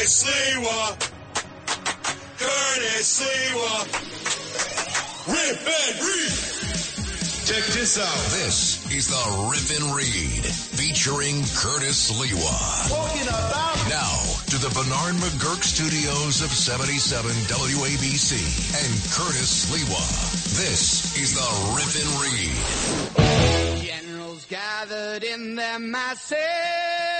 Curtis Sliwa. Curtis Sliwa. Rip and read. Check this out. This is the Rip and Read featuring Curtis Sliwa. Talking about Now to the Bernard McGuirk studios of 77 WABC and Curtis Sliwa. This is the Rip and Read. Generals gathered in their masses, just like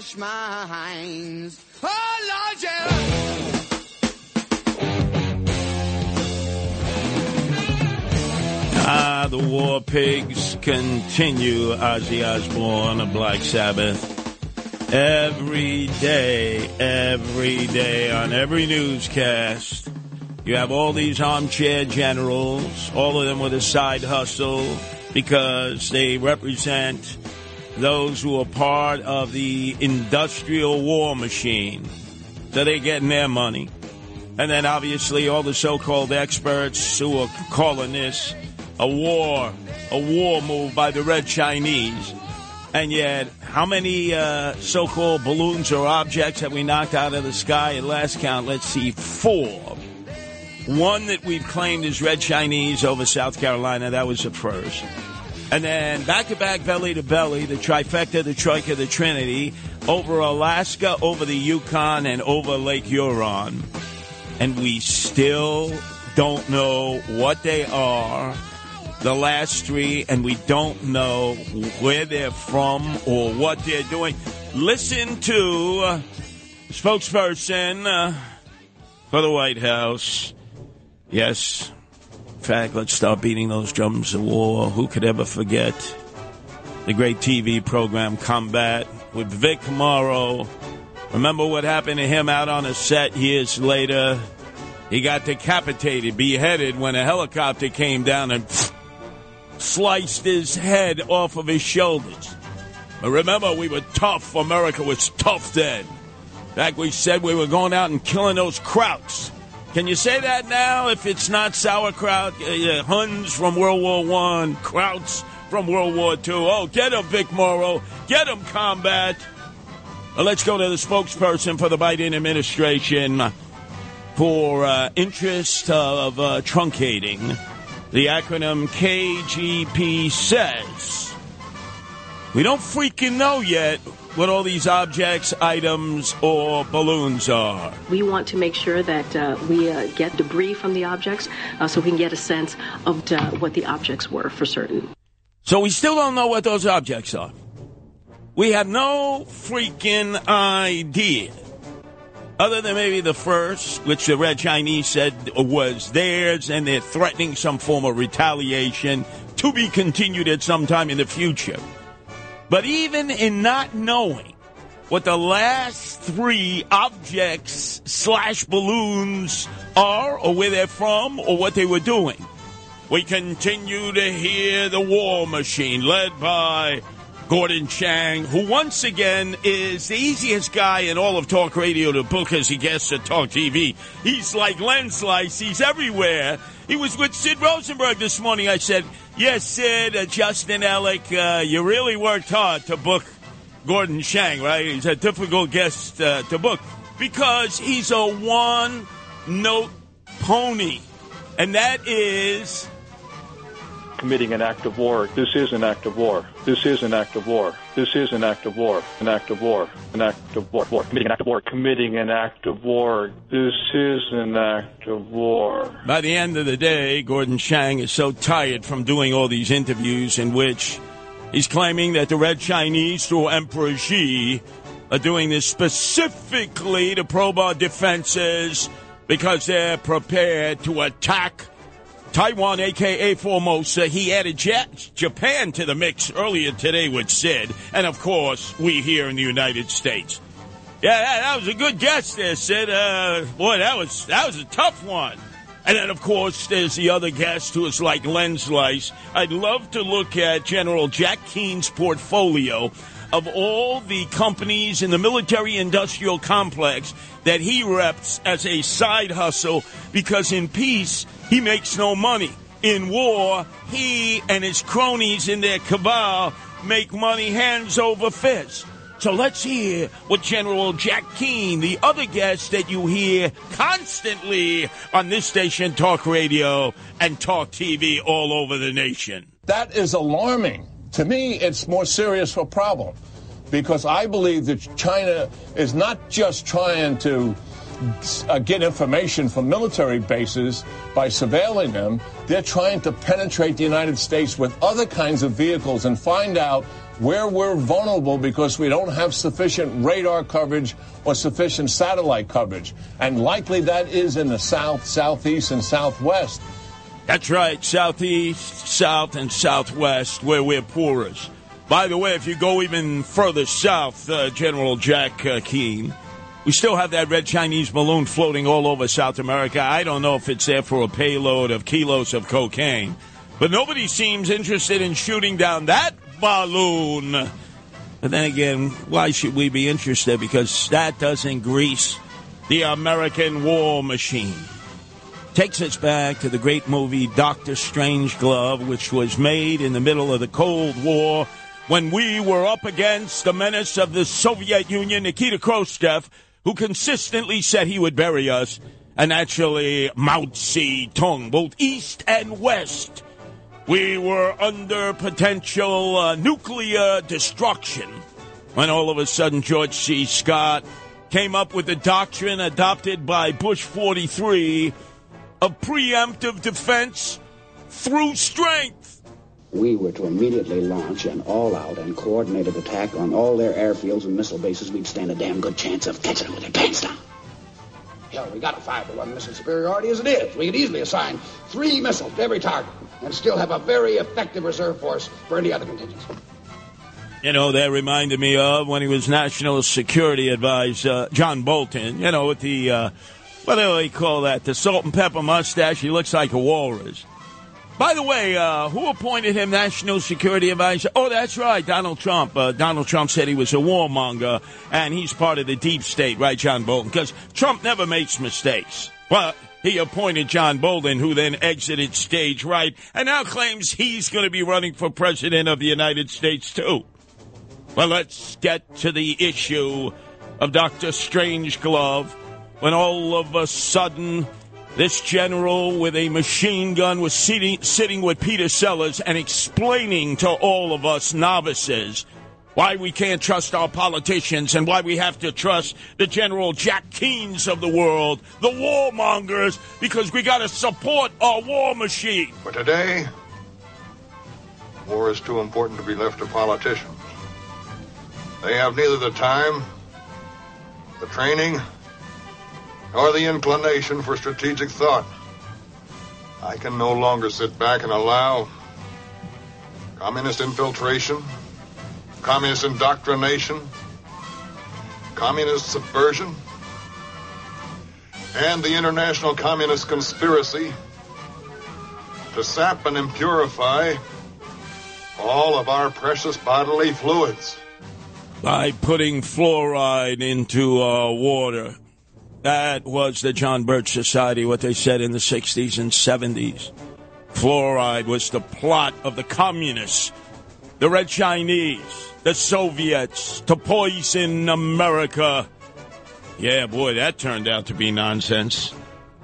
brainwashed minds. Oh, Lord, yeah. Ah, the war pigs continue, Ozzy Osbourne of Black Sabbath. Every day, every day, on every newscast, you have all these armchair generals, all of them with a side hustle, because they represent those who are part of the industrial war machine. So they're getting their money. And then obviously all the so-called experts who are calling this a war, a war move by the Red Chinese. And yet, how many uh, so-called balloons or objects have we knocked out of the sky? At last count, let's see, four. One that we've claimed is Red Chinese over South Carolina. That was the first. And then back to back, belly to belly, the trifecta, the troika, the trinity, over Alaska, over the Yukon, and over Lake Huron. And we still don't know what they are, the last three, and we don't know where they're from or what they're doing. Listen to spokesperson uh, for the White House. Yes, fact, let's start beating those drums of war. Who could ever forget the great TV program Combat with Vic Morrow? Remember what happened to him out on a set years later? He got decapitated, beheaded when a helicopter came down and sliced his head off of his shoulders. But remember, we were tough. America was tough then. In fact, we said we were going out and killing those krauts. Can you say that now if it's not sauerkraut? Uh, Huns from World War One, Krauts from World War Two. Oh, get him, Vic Morrow. Get him, combat. Let's go to the spokesperson for the Biden administration for uh, interest of uh, truncating. The acronym KGP says we don't freaking know yet what all these objects, items, or balloons are. We want to make sure that uh, we uh, get debris from the objects uh, so we can get a sense of uh, what the objects were for certain. So we still don't know what those objects are. We have no freaking idea. Other than maybe the first, which the Red Chinese said was theirs, and they're threatening some form of retaliation to be continued at some time in the future. But even in not knowing what the last three objects slash balloons are, or where they're from, or what they were doing, we continue to hear the war machine led by Gordon Chang, who once again is the easiest guy in all of talk radio to book as he guests at Talk TV. He's like Len Slice, he's everywhere. He was with Sid Rosenberg this morning. I said, Yes, Sid, uh, Justin Alec, uh, you really worked hard to book Gordon Chang, right? He's a difficult guest uh, to book because he's a one note pony. And that is committing an act of war. This is an act of war. This is an act of war. This is an act of war. An act of war. An act of war. war. Committing an act of war. Committing an act of war. This is an act of war. By the end of the day, Gordon Chang is so tired from doing all these interviews in which he's claiming that the Red Chinese through Emperor Xi are doing this specifically to probe our defenses because they're prepared to attack Taiwan, aka Formosa. He added Ja- Japan to the mix earlier today with Sid, and of course, we here in the United States. Yeah, that, that was a good guess there, Sid. Uh, boy, that was that was a tough one. And then, of course, there's the other guest who is like Len Slice. I'd love to look at General Jack Keane's portfolio of all the companies in the military industrial complex that he reps as a side hustle because in peace, he makes no money. In war, he and his cronies in their cabal make money hands over fist. So let's hear what General Jack Keane, the other guest that you hear constantly on this station, Talk Radio and Talk TV all over the nation. That is alarming. To me, it's more serious of a problem because I believe that China is not just trying to uh, get information from military bases by surveilling them. They're trying to penetrate the United States with other kinds of vehicles and find out where we're vulnerable because we don't have sufficient radar coverage or sufficient satellite coverage. And likely that is in the south, southeast, and southwest. That's right, southeast, south, and southwest, where we're poorest. By the way, if you go even further south, uh, General Jack uh, Keane, we still have that red Chinese balloon floating all over South America. I don't know if it's there for a payload of kilos of cocaine, but nobody seems interested in shooting down that balloon. But then again, why should we be interested? Because that doesn't grease the American war machine. Takes us back to the great movie Doctor Strangeglove, which was made in the middle of the Cold War when we were up against the menace of the Soviet Union, Nikita Khrushchev, who consistently said he would bury us, and actually Mao Zedong, both east and west. We were under potential uh, nuclear destruction when all of a sudden George C. Scott came up with the doctrine adopted by Bush 43 of preemptive defense through strength. We were to immediately launch an all-out and coordinated attack on all their airfields and missile bases. We'd stand a damn good chance of catching them with their pants down. Hell, we got a five to one missile superiority as it is. We could easily assign three missiles to every target and still have a very effective reserve force for any other contingency. You know, that reminded me of when he was National Security Advisor, John Bolton, you know, with the, uh, what do they call that? The salt and pepper mustache. He looks like a walrus. By the way, uh, who appointed him National Security Advisor? Oh, that's right, Donald Trump. Uh, Donald Trump said he was a warmonger, and he's part of the deep state, right, John Bolton? Because Trump never makes mistakes. But he appointed John Bolton, who then exited stage right, and now claims he's going to be running for president of the United States, too. Well, let's get to the issue of Dr. Strangeglove when all of a sudden this general with a machine gun was sitting, sitting with Peter Sellers and explaining to all of us novices why we can't trust our politicians and why we have to trust the General Jack Keanes of the world, the warmongers, because we got to support our war machine. But today, war is too important to be left to politicians. They have neither the time, the training, nor the inclination for strategic thought. I can no longer sit back and allow communist infiltration, communist indoctrination, communist subversion, and the international communist conspiracy to sap and impurify all of our precious bodily fluids. By putting fluoride into our water. That was the John Birch Society, what they said in the 60s and 70s. Fluoride was the plot of the communists, the Red Chinese, the Soviets to poison America. Yeah, boy, that turned out to be nonsense.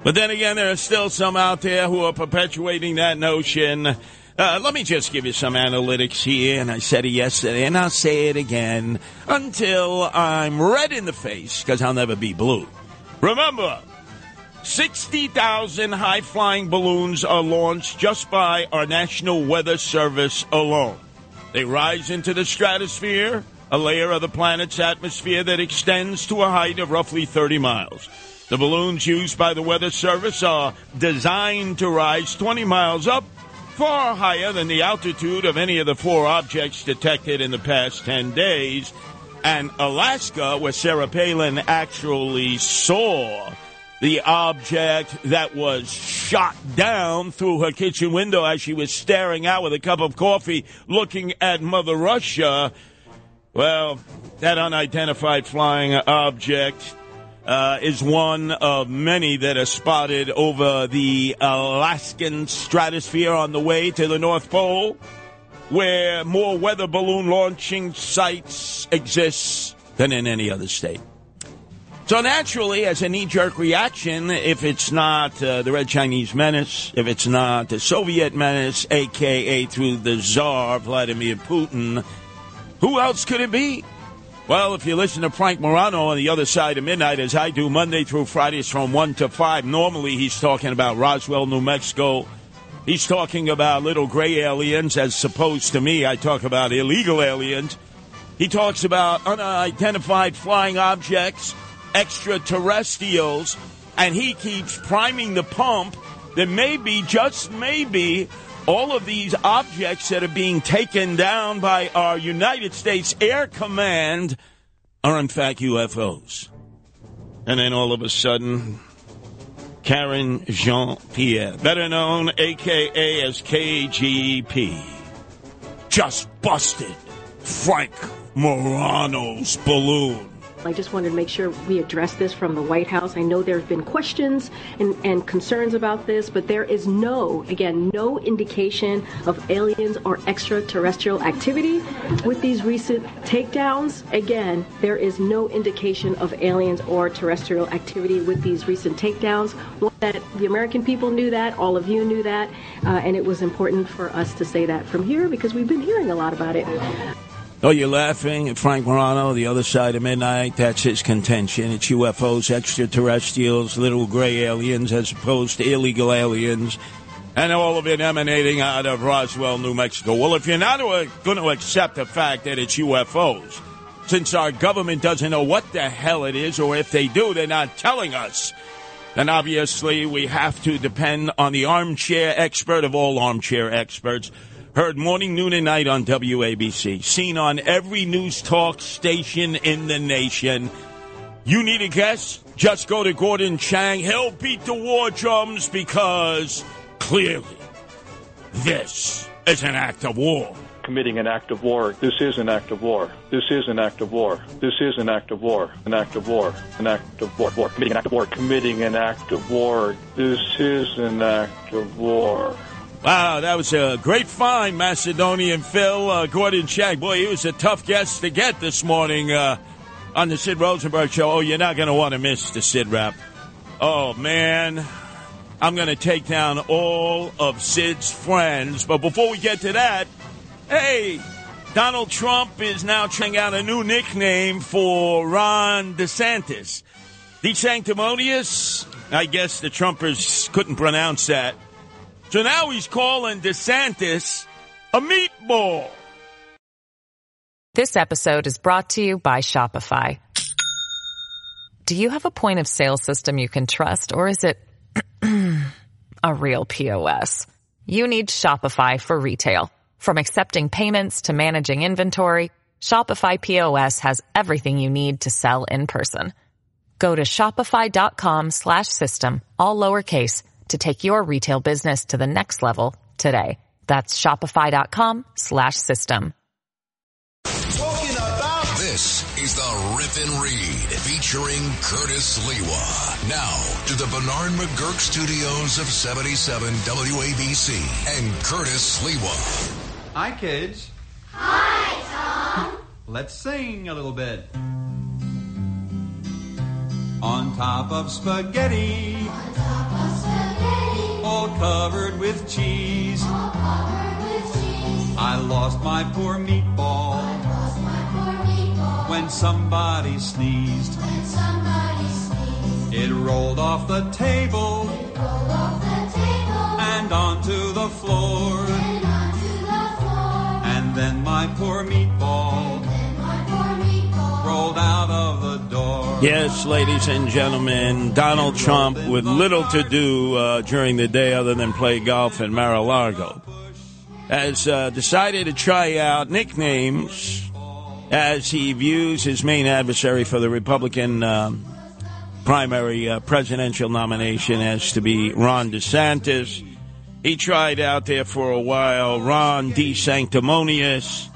But then again, there are still some out there who are perpetuating that notion Uh, let me just give you some analytics here, and I said it yesterday, and I'll say it again until I'm red in the face, because I'll never be blue. Remember, 60,000 high flying balloons are launched just by our National Weather Service alone. They rise into the stratosphere, a layer of the planet's atmosphere that extends to a height of roughly 30 miles. The balloons used by the Weather Service are designed to rise 20 miles up, far higher than the altitude of any of the four objects detected in the past 10 days. And Alaska, where Sarah Palin actually saw the object that was shot down through her kitchen window as she was staring out with a cup of coffee looking at Mother Russia. Well, that unidentified flying object uh, is one of many that are spotted over the Alaskan stratosphere on the way to the North Pole, where more weather balloon launching sites exist than in any other state. So naturally, as a knee-jerk reaction, if it's not uh, the Red Chinese Menace, if it's not the Soviet Menace, aka through the Tsar Vladimir Putin, who else could it be? Well, if you listen to Frank Morano on the other side of midnight, as I do Monday through Fridays from 1 to 5, normally he's talking about Roswell, New Mexico. He's talking about little gray aliens, as opposed to me, I talk about illegal aliens. He talks about unidentified flying objects extraterrestrials, and he keeps priming the pump that maybe, just maybe, all of these objects that are being taken down by our United States Air Command are in fact UFOs. And then all of a sudden, Karen Jean Pierre, better known AKA as KGP, just busted Frank Morano's balloon. I just wanted to make sure we address this from the White House. I know there have been questions and, and concerns about this, but there is no, again, no indication of aliens or extraterrestrial activity with these recent takedowns. Again, there is no indication of aliens or terrestrial activity with these recent takedowns. That the American people knew that, all of you knew that, uh, and it was important for us to say that from here because we've been hearing a lot about it. Oh, you're laughing at Frank Morano, the other side of midnight. That's his contention. It's UFOs, extraterrestrials, little gray aliens, as opposed to illegal aliens, and all of it emanating out of Roswell, New Mexico. Well, if you're not uh, going to accept the fact that it's UFOs, since our government doesn't know what the hell it is, or if they do, they're not telling us, then obviously we have to depend on the armchair expert of all armchair experts Heard morning, noon, and night on WABC. Seen on every news talk station in the nation. You need a guest? Just go to Gordon Chang. He'll beat the war drums because clearly this is an act of war. Committing an act of war. This is an act of war. This is an act of war. This is an act of war. An act of war. An act of war. war. Committing an act of war. Committing an act of war. This is an act of war. Wow, that was a great find, Macedonian Phil. Uh, Gordon Chang. Boy, he was a tough guest to get this morning uh, on the Sid Rosenberg show. Oh, you're not going to want to miss the Sid rap. Oh, man. I'm going to take down all of Sid's friends. But before we get to that, hey, Donald Trump is now trying out a new nickname for Ron DeSantis. The Sanctimonious, I guess the Trumpers couldn't pronounce that. So now he's calling DeSantis a meatball. This episode is brought to you by Shopify. Do you have a point of sale system you can trust, or is it a real POS? You need Shopify for retail. From accepting payments to managing inventory, Shopify POS has everything you need to sell in person. Go to shopify.com slash system, all lowercase, to take your retail business to the next level today. That's shopify.com slash system. This is the Rip and Read featuring Curtis Sliwa. Now to the Bernard McGuirk studios of 77 WABC and Curtis Sliwa. Hi, kids. Hi, Tom. Let's sing a little bit. On top of spaghetti. On top of spaghetti. All covered with cheese. All covered with I lost my poor meatball when somebody sneezed. It rolled off the table Yes, ladies and gentlemen, Donald Trump, with little to do uh, during the day other than play golf in Mar-a-Lago, has uh, decided to try out nicknames as he views his main adversary for the Republican um, primary uh, presidential nomination as to be Ron DeSantis. He tried out there for a while Ron D. Sanctimonious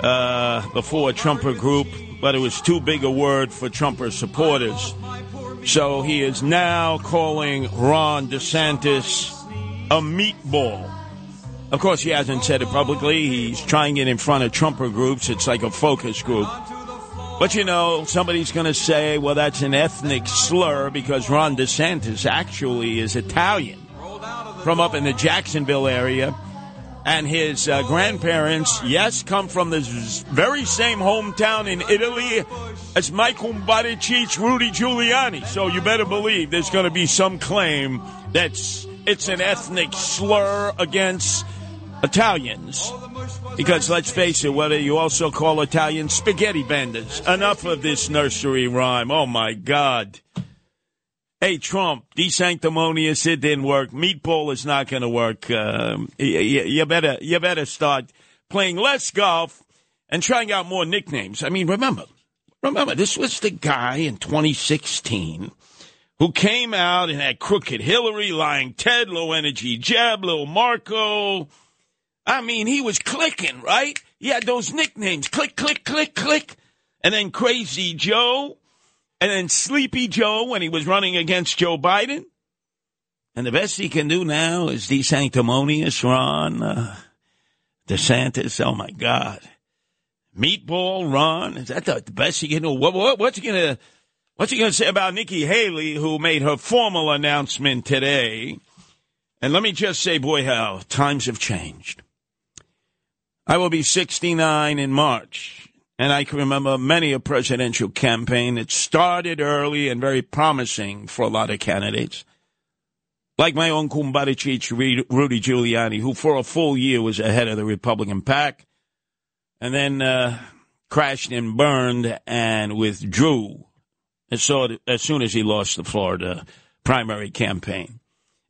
uh, before Trumper Group, but it was too big a word for Trumper supporters. So he is now calling Ron DeSantis a meatball. Of course, he hasn't said it publicly. He's trying it in front of Trumper groups. It's like a focus group. But you know, somebody's going to say, well, that's an ethnic slur because Ron DeSantis actually is Italian from up in the Jacksonville area. And his uh, grandparents, yes, come from the very same hometown in Italy as Michael Buttigieg, Rudy Giuliani. So you better believe there's going to be some claim that's it's an ethnic slur against Italians. Because let's face it, whether you also call Italians spaghetti benders. Enough of this nursery rhyme. Oh my God. Hey, Trump, desanctimonious, it didn't work. Meatball is not going to work. Um, you, you better, you better start playing less golf and trying out more nicknames. I mean, remember, remember, this was the guy in 2016 who came out and had crooked Hillary, lying Ted, low energy Jeb, little Marco. I mean, he was clicking, right? He had those nicknames click, click, click, click. And then Crazy Joe. And then Sleepy Joe when he was running against Joe Biden. And the best he can do now is the desanctimonious Ron uh, DeSantis. Oh, my God. Meatball Ron. Is that the, the best he can do? What, what, what's he going to. What's he going to say about Nikki Haley, who made her formal announcement today? And let me just say, boy, how times have changed. I will be 69 in March, and I can remember many a presidential campaign that started early and very promising for a lot of candidates. Like my own Kumbaricic, Rudy Giuliani, who for a full year was ahead of the Republican pack, and then uh, crashed and burned and withdrew as, saw as soon as he lost the Florida primary campaign.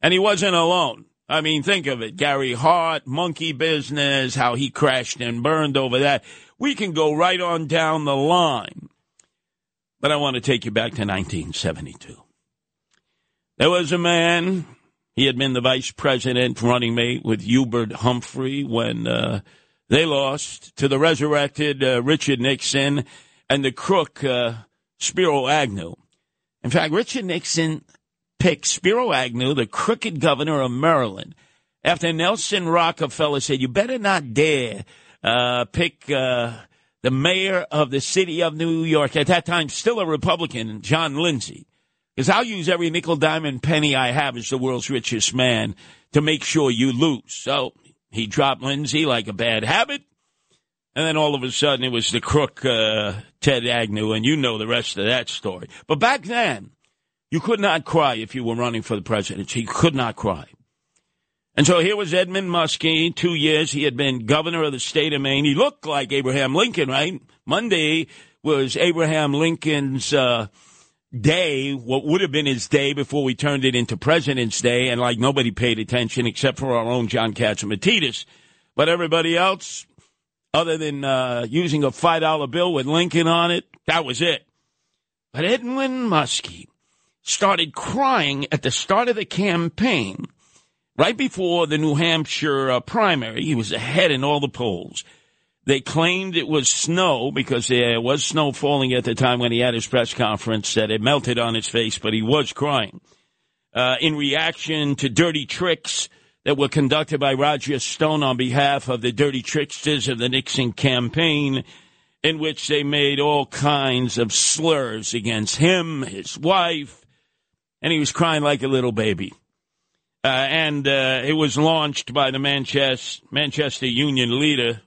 And he wasn't alone. I mean, think of it. Gary Hart, monkey business, how he crashed and burned over that. We can go right on down the line. But I want to take you back to 1972. There was a man, he had been the vice president running mate with Hubert Humphrey when uh, they lost to the resurrected uh, Richard Nixon and the crook uh, Spiro Agnew. In fact, Richard Nixon picked Spiro Agnew, the crooked governor of Maryland, after Nelson Rockefeller said, You better not dare uh, pick uh, the mayor of the city of New York, at that time still a Republican, John Lindsay. Because I'll use every nickel, diamond, penny I have as the world's richest man to make sure you lose. So he dropped Lindsay like a bad habit. And then all of a sudden it was the crook uh, Ted Agnew, and you know the rest of that story. But back then, you could not cry if you were running for the presidency. You could not cry. And so here was Edmund Muskie, two years. He had been governor of the state of Maine. He looked like Abraham Lincoln, right? Monday was Abraham Lincoln's uh, day, what would have been his day before we turned it into President's Day, and like nobody paid attention except for our own John Catsimatidis. But everybody else, other than uh, using a $5 bill with Lincoln on it, that was it. But Edmund Muskie started crying at the start of the campaign, right before the New Hampshire uh, primary. He was ahead in all the polls. They claimed it was snow because there was snow falling at the time when he had his press conference that it melted on his face, but he was crying. Uh, in reaction to dirty tricks that were conducted by Roger Stone on behalf of the dirty tricksters of the Nixon campaign, in which they made all kinds of slurs against him, his wife, and he was crying like a little baby. Uh, and uh, it was launched by the Manchester, Manchester Union leader,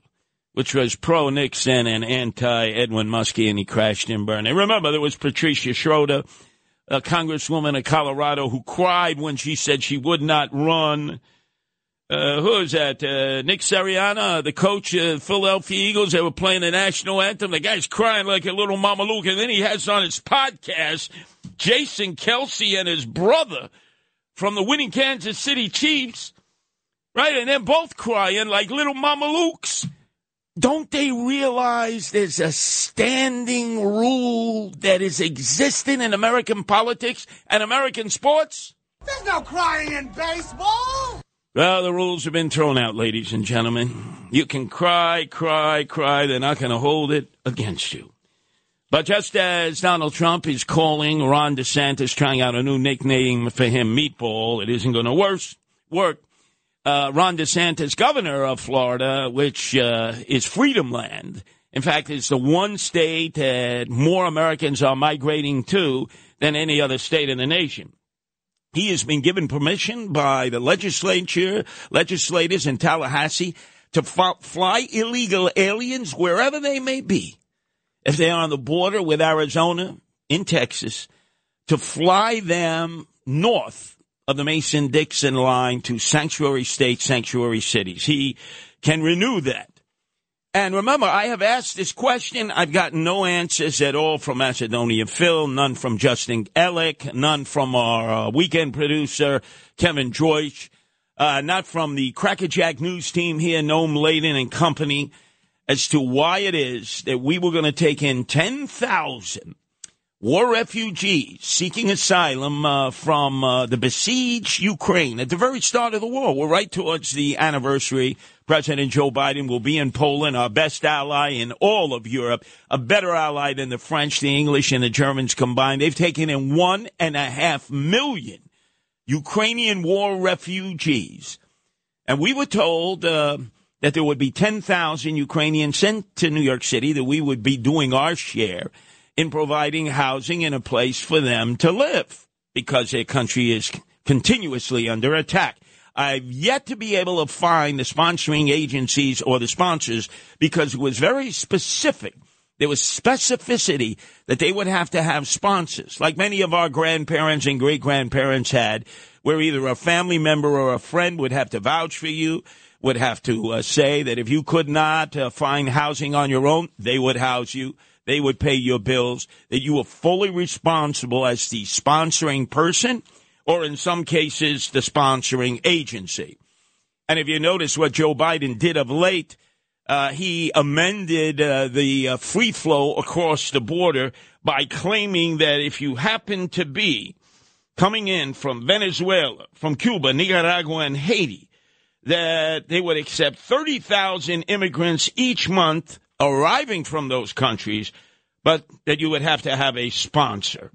which was pro Nixon and anti Edmund Muskie, and he crashed and burned. And remember, there was Patricia Schroeder, a congresswoman of Colorado, who cried when she said she would not run. Uh, who is that? Uh, Nick Sirianni, the coach of Philadelphia Eagles. They were playing the national anthem. The guy's crying like a little Mama Luke. And then he has on his podcast Jason Kelce and his brother from the winning Kansas City Chiefs, right? And they're both crying like little Mama Lukes. Don't they realize there's a standing rule that is existing in American politics and American sports? There's no crying in baseball. Well, the rules have been thrown out, ladies and gentlemen. You can cry, cry, cry. They're not going to hold it against you. But just as Donald Trump is calling Ron DeSantis, trying out a new nickname for him, Meatball, it isn't going to work. Uh, Ron DeSantis, governor of Florida, which uh, is Freedom Land. In fact, it's the one state that more Americans are migrating to than any other state in the nation. He has been given permission by the legislature, legislators in Tallahassee to fly illegal aliens wherever they may be if they're on the border with Arizona, in Texas, to fly them north of the Mason Dixon line to sanctuary states, sanctuary cities. He can renew that. And remember, I have asked this question. I've gotten no answers at all from Macedonia Phil, none from Justin Ellick, none from our uh, weekend producer, Kevin Joyce, uh, not from the Crackerjack News team here, Noam Laden and company as to why it is that we were going to take in 10,000 war refugees seeking asylum uh, from uh, the besieged Ukraine at the very start of the war. We're right towards the anniversary. President Joe Biden will be in Poland, our best ally in all of Europe, a better ally than the French, the English, and the Germans combined. They've taken in one and a half million Ukrainian war refugees. And we were told uh, that there would be 10,000 Ukrainians sent to New York City, that we would be doing our share in providing housing and a place for them to live because their country is continuously under attack. I've yet to be able to find the sponsoring agencies or the sponsors because it was very specific. There was specificity that they would have to have sponsors, like many of our grandparents and great grandparents had, where either a family member or a friend would have to vouch for you would have to uh, say that if you could not uh, find housing on your own, they would house you. They would pay your bills, that you were fully responsible as the sponsoring person, or in some cases, the sponsoring agency. And if you notice what Joe Biden did of late, uh, he amended uh, the uh, free flow across the border by claiming that if you happen to be coming in from Venezuela, from Cuba, Nicaragua, and Haiti, that they would accept 30,000 immigrants each month arriving from those countries, but that you would have to have a sponsor.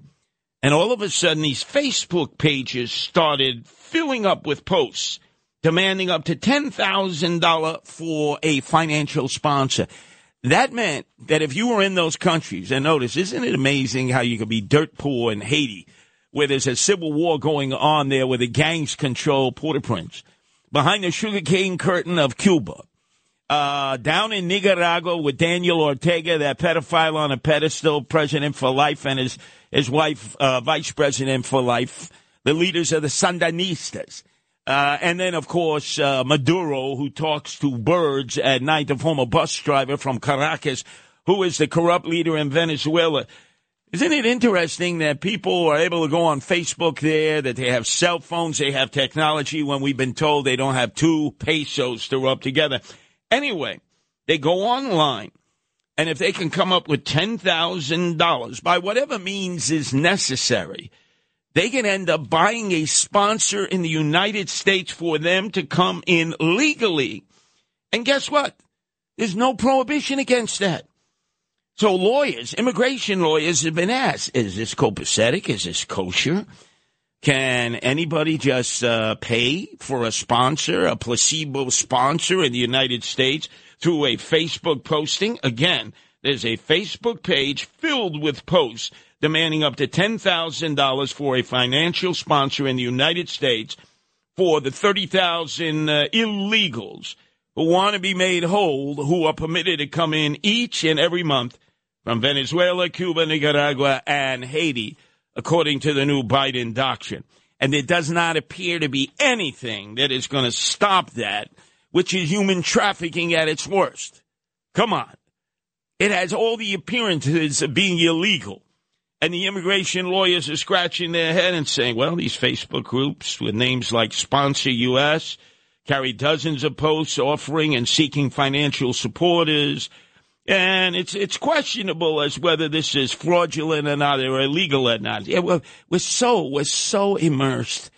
And all of a sudden, these Facebook pages started filling up with posts demanding up to $10,000 for a financial sponsor. That meant that if you were in those countries, and notice, isn't it amazing how you could be dirt poor in Haiti, where there's a civil war going on there where the gangs control Port-au-Prince? Behind the sugarcane curtain of Cuba. Uh, down in Nicaragua with Daniel Ortega, that pedophile on a pedestal, president for life, and his, his wife, uh, vice president for life, the leaders of the Sandinistas. Uh, and then, of course, uh, Maduro, who talks to birds at night, the former bus driver from Caracas, who is the corrupt leader in Venezuela. Isn't it interesting that people are able to go on Facebook there, that they have cell phones, they have technology when we've been told they don't have two pesos to rub together? Anyway, they go online, and if they can come up with $10,000 by whatever means is necessary, they can end up buying a sponsor in the United States for them to come in legally. And guess what? There's no prohibition against that. So lawyers, immigration lawyers have been asked, is this copacetic? Is this kosher? Can anybody just uh, pay for a sponsor, a placebo sponsor in the United States through a Facebook posting? Again, there's a Facebook page filled with posts demanding up to $10,000 for a financial sponsor in the United States for the 30,000 uh, illegals who want to be made whole, who are permitted to come in each and every month from Venezuela, Cuba, Nicaragua, and Haiti, according to the new Biden doctrine. And there does not appear to be anything that is going to stop that, which is human trafficking at its worst. Come on. It has all the appearances of being illegal. And the immigration lawyers are scratching their head and saying, well, these Facebook groups with names like Sponsor US carry dozens of posts offering and seeking financial supporters. And it's it's questionable as whether this is fraudulent or not or illegal or not. Yeah, we're, we're so we're so immersed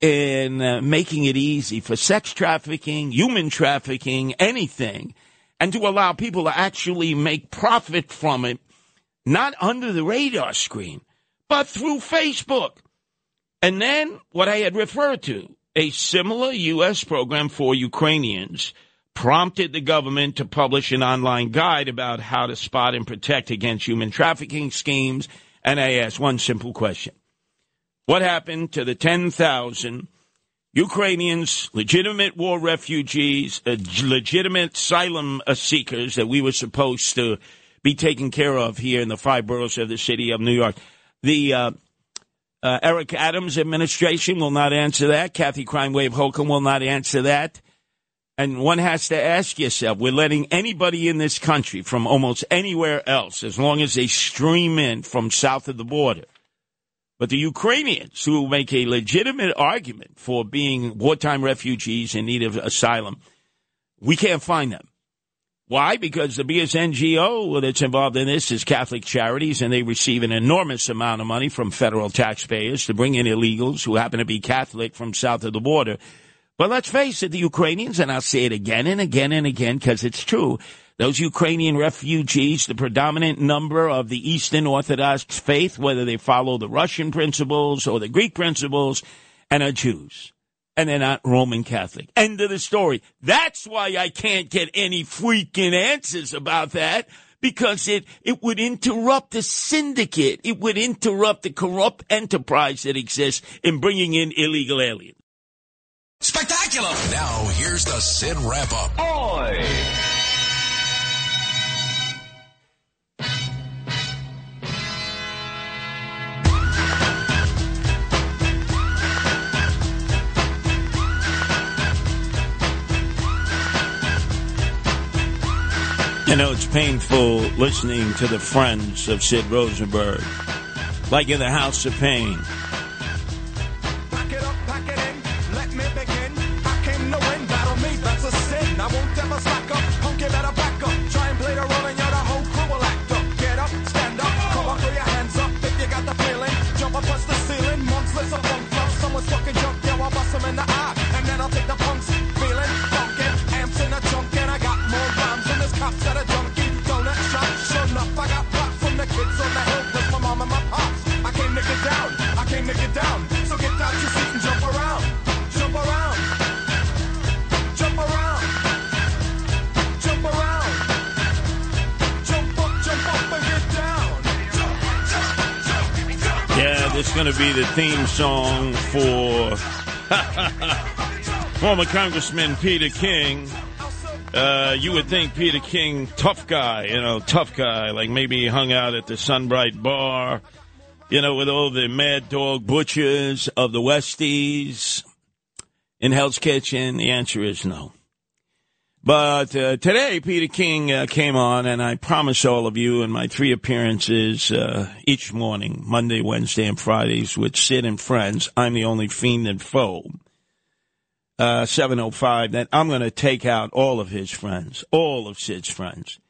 in uh, making it easy for sex trafficking, human trafficking, anything, and to allow people to actually make profit from it not under the radar screen, but through Facebook. And then what I had referred to, a similar U.S. program for Ukrainians, prompted the government to publish an online guide about how to spot and protect against human trafficking schemes. And I asked one simple question What happened to the 10,000 Ukrainians, legitimate war refugees, uh, legitimate asylum uh, seekers that we were supposed to be taken care of here in the five boroughs of the city of New York. The uh, uh, Eric Adams administration will not answer that. Kathy Crime Wave Hochul will not answer that. And one has to ask yourself, we're letting anybody in this country from almost anywhere else, as long as they stream in from south of the border. But the Ukrainians who make a legitimate argument for being wartime refugees in need of asylum, we can't find them. Why? Because the biggest NGO that's involved in this is Catholic Charities, and they receive an enormous amount of money from federal taxpayers to bring in illegals who happen to be Catholic from south of the border. But let's face it, the Ukrainians, and I'll say it again and again and again because it's true, those Ukrainian refugees, the predominant number of the Eastern Orthodox faith, whether they follow the Russian principles or the Greek principles, and are Jews and they're not Roman Catholic. End of the story. That's why I can't get any freaking answers about that because it, it would interrupt the syndicate. It would interrupt the corrupt enterprise that exists in bringing in illegal aliens. Spectacular! Now, here's the Sid wrap up. Oi! You know, it's painful listening to the friends of Sid Rosenberg, like in the House of Pain. Be the theme song for former Congressman Peter King. Uh, you would think Peter King, tough guy, you know, tough guy, like maybe he hung out at the Sunbright Bar, you know, with all the mad dog butchers of the Westies in Hell's Kitchen. The answer is no. But uh, today, Peter King uh, came on, and I promise all of you in my three appearances uh, each morning, Monday, Wednesday, and Fridays, with Sid and friends, I'm the only fiend and foe. Uh, 705, that I'm going to take out all of his friends, all of Sid's friends.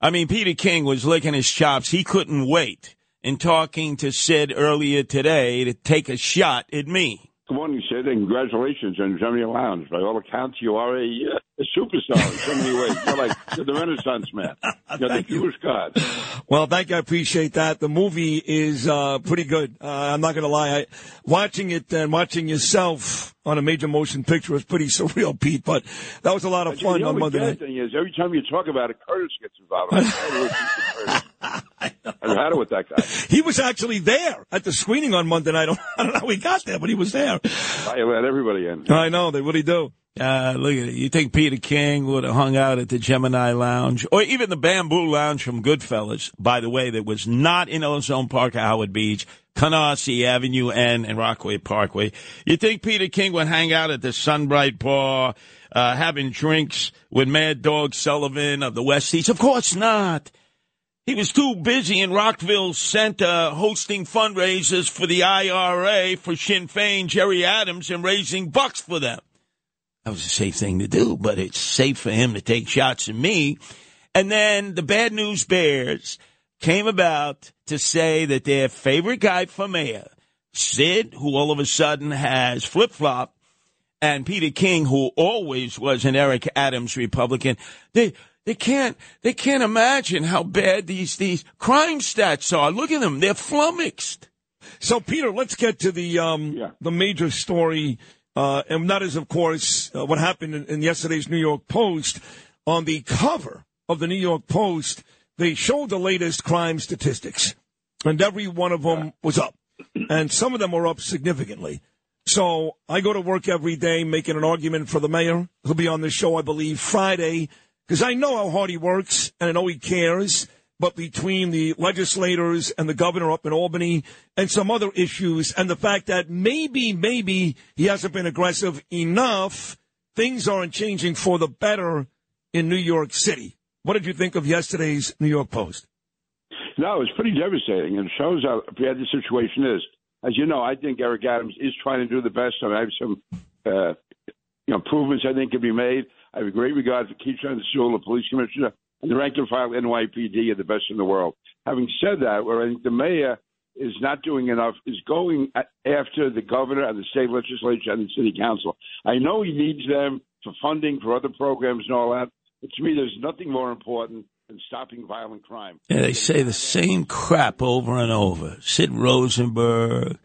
I mean, Peter King was licking his chops. He couldn't wait in talking to Sid earlier today to take a shot at me. Good morning, Sid, and congratulations on Gemini Lounge. By all accounts, you are a, uh, a superstar in so many ways. You're like you're the Renaissance man. You're the Jewish god. Well, thank you. I appreciate that. The movie is uh, pretty good. Uh, I'm not going to lie. I, watching it and watching yourself on a major motion picture was pretty surreal, Pete. But that was a lot of But you fun know on Monday the other thing is, every time you talk about it, Curtis gets involved. I try to listen to Curtis. I never had it with that guy. He was actually there at the screening on Monday night. I don't know how he got there, but he was there. I let everybody in. I know they really do. Uh, look at it. You think Peter King would have hung out at the Gemini Lounge or even the Bamboo Lounge from Goodfellas, by the way, that was not in Ozone Park, Howard Beach, Canarsie Avenue N and Rockaway Parkway. You think Peter King would hang out at the Sunbright Bar, uh, having drinks with Mad Dog Sullivan of the Westies? Of course not. He was too busy in Rockville Centre uh, hosting fundraisers for the IRA, for Sinn Féin, Gerry Adams, and raising bucks for them. That was a safe thing to do, but it's safe for him to take shots at me. And then the Bad News Bears came about to say that their favorite guy for mayor, Sid, who all of a sudden has flip flop, and Peter King, who always was an Eric Adams Republican, they they can't they can't imagine how bad these these crime stats are. Look at them; they're flummoxed. So, Peter, let's get to the um, the major story, uh, and that is, of course, uh, what happened in, in yesterday's New York Post. On the cover of the New York Post, they showed the latest crime statistics, and every one of them was up, and some of them were up significantly. So I go to work every day making an argument for the mayor. He'll be on the show, I believe, Friday, because I know how hard he works and I know he cares. But between the legislators and the governor up in Albany and some other issues, and the fact that maybe, maybe he hasn't been aggressive enough, things aren't changing for the better in New York City. What did you think of yesterday's New York Post? No, it's pretty devastating, and it shows how bad the situation is. As you know, I think Eric Adams is trying to do the best. I, mean, I have some uh, you know, improvements I think can be made. I have great regard for Keechant Sewell, the police commissioner, and the rank and file NYPD are the best in the world. Having said that, where I think the mayor is not doing enough is going after the governor and the state legislature and the city council. I know he needs them for funding for other programs and all that, but to me, there's nothing more important than stopping violent crime. Yeah, they say the same crap over and over. Sid Rosenberg,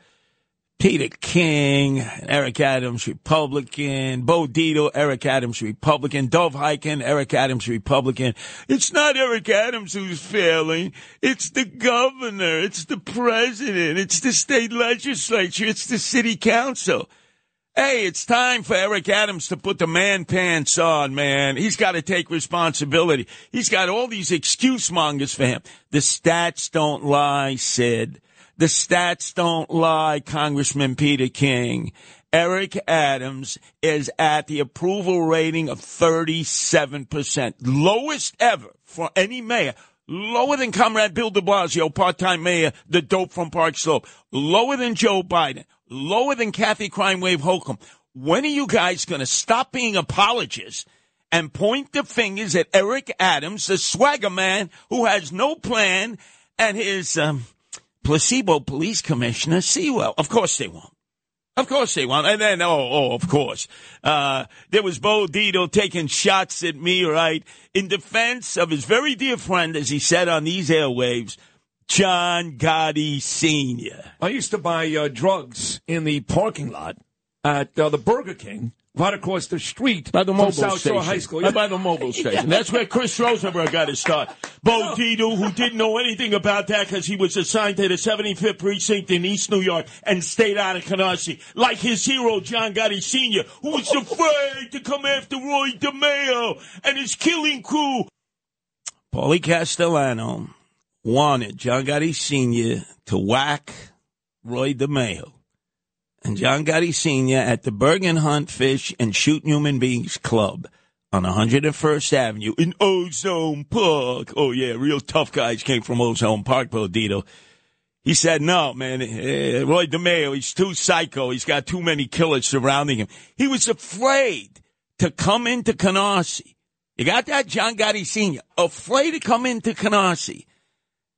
Peter King, Eric Adams, Republican, Bo Dietl, Eric Adams, Republican, Dov Hikind, Eric Adams, Republican. It's not Eric Adams who's failing. It's the governor. It's the president. It's the state legislature. It's the city council. Hey, it's time for Eric Adams to put the man pants on, man. He's got to take responsibility. He's got all these excuse mongers for him. The stats don't lie, Sid. The stats don't lie, Congressman Peter King. Eric Adams is at the approval rating of 37%, lowest ever for any mayor. Lower than Comrade Bill de Blasio, part-time mayor, the dope from Park Slope. Lower than Joe Biden. Lower than Kathy Crime Wave Hochul. When are you guys going to stop being apologists and point the fingers at Eric Adams, the swagger man who has no plan, and his um, placebo police commissioner, Sewell? Of course they won't. Of course they won't. And then, oh, oh, of course. Uh, there was Bo Dietl taking shots at me, right? In defense of his very dear friend, as he said on these airwaves, John Gotti Sr. I used to buy uh, drugs in the parking lot at uh, the Burger King right across the street by the from mobile South station. Shore High School. Right by the mobile station. That's where Chris Rosenberg got his start. Bo Dietl, who didn't know anything about that because he was assigned to the 75th precinct in East New York and stayed out of Canarsie, like his hero John Gotti Sr., who was afraid to come after Roy DeMeo and his killing crew. Paulie Castellano wanted John Gotti Sr. to whack Roy DeMeo. And John Gotti Sr. at the Bergin Hunt Fish and Shoot Human Beings Club on 101st Avenue in Ozone Park. Oh, yeah, real tough guys came from Ozone Park, Bo Dietl. He said, no, man, eh, Roy DeMeo, he's too psycho. He's got too many killers surrounding him. He was afraid to come into Canarsie. You got that, John Gotti Sr., afraid to come into Canarsie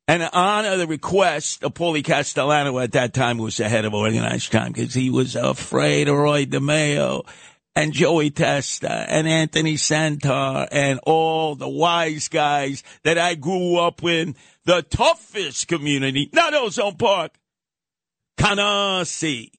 and honor the request of Paulie Castellano at that time was the head of organized crime because he was afraid of Roy DeMeo and Joey Testa and Anthony Senter and all the wise guys that I grew up with, the toughest community, not Ozone Park, Canarsie.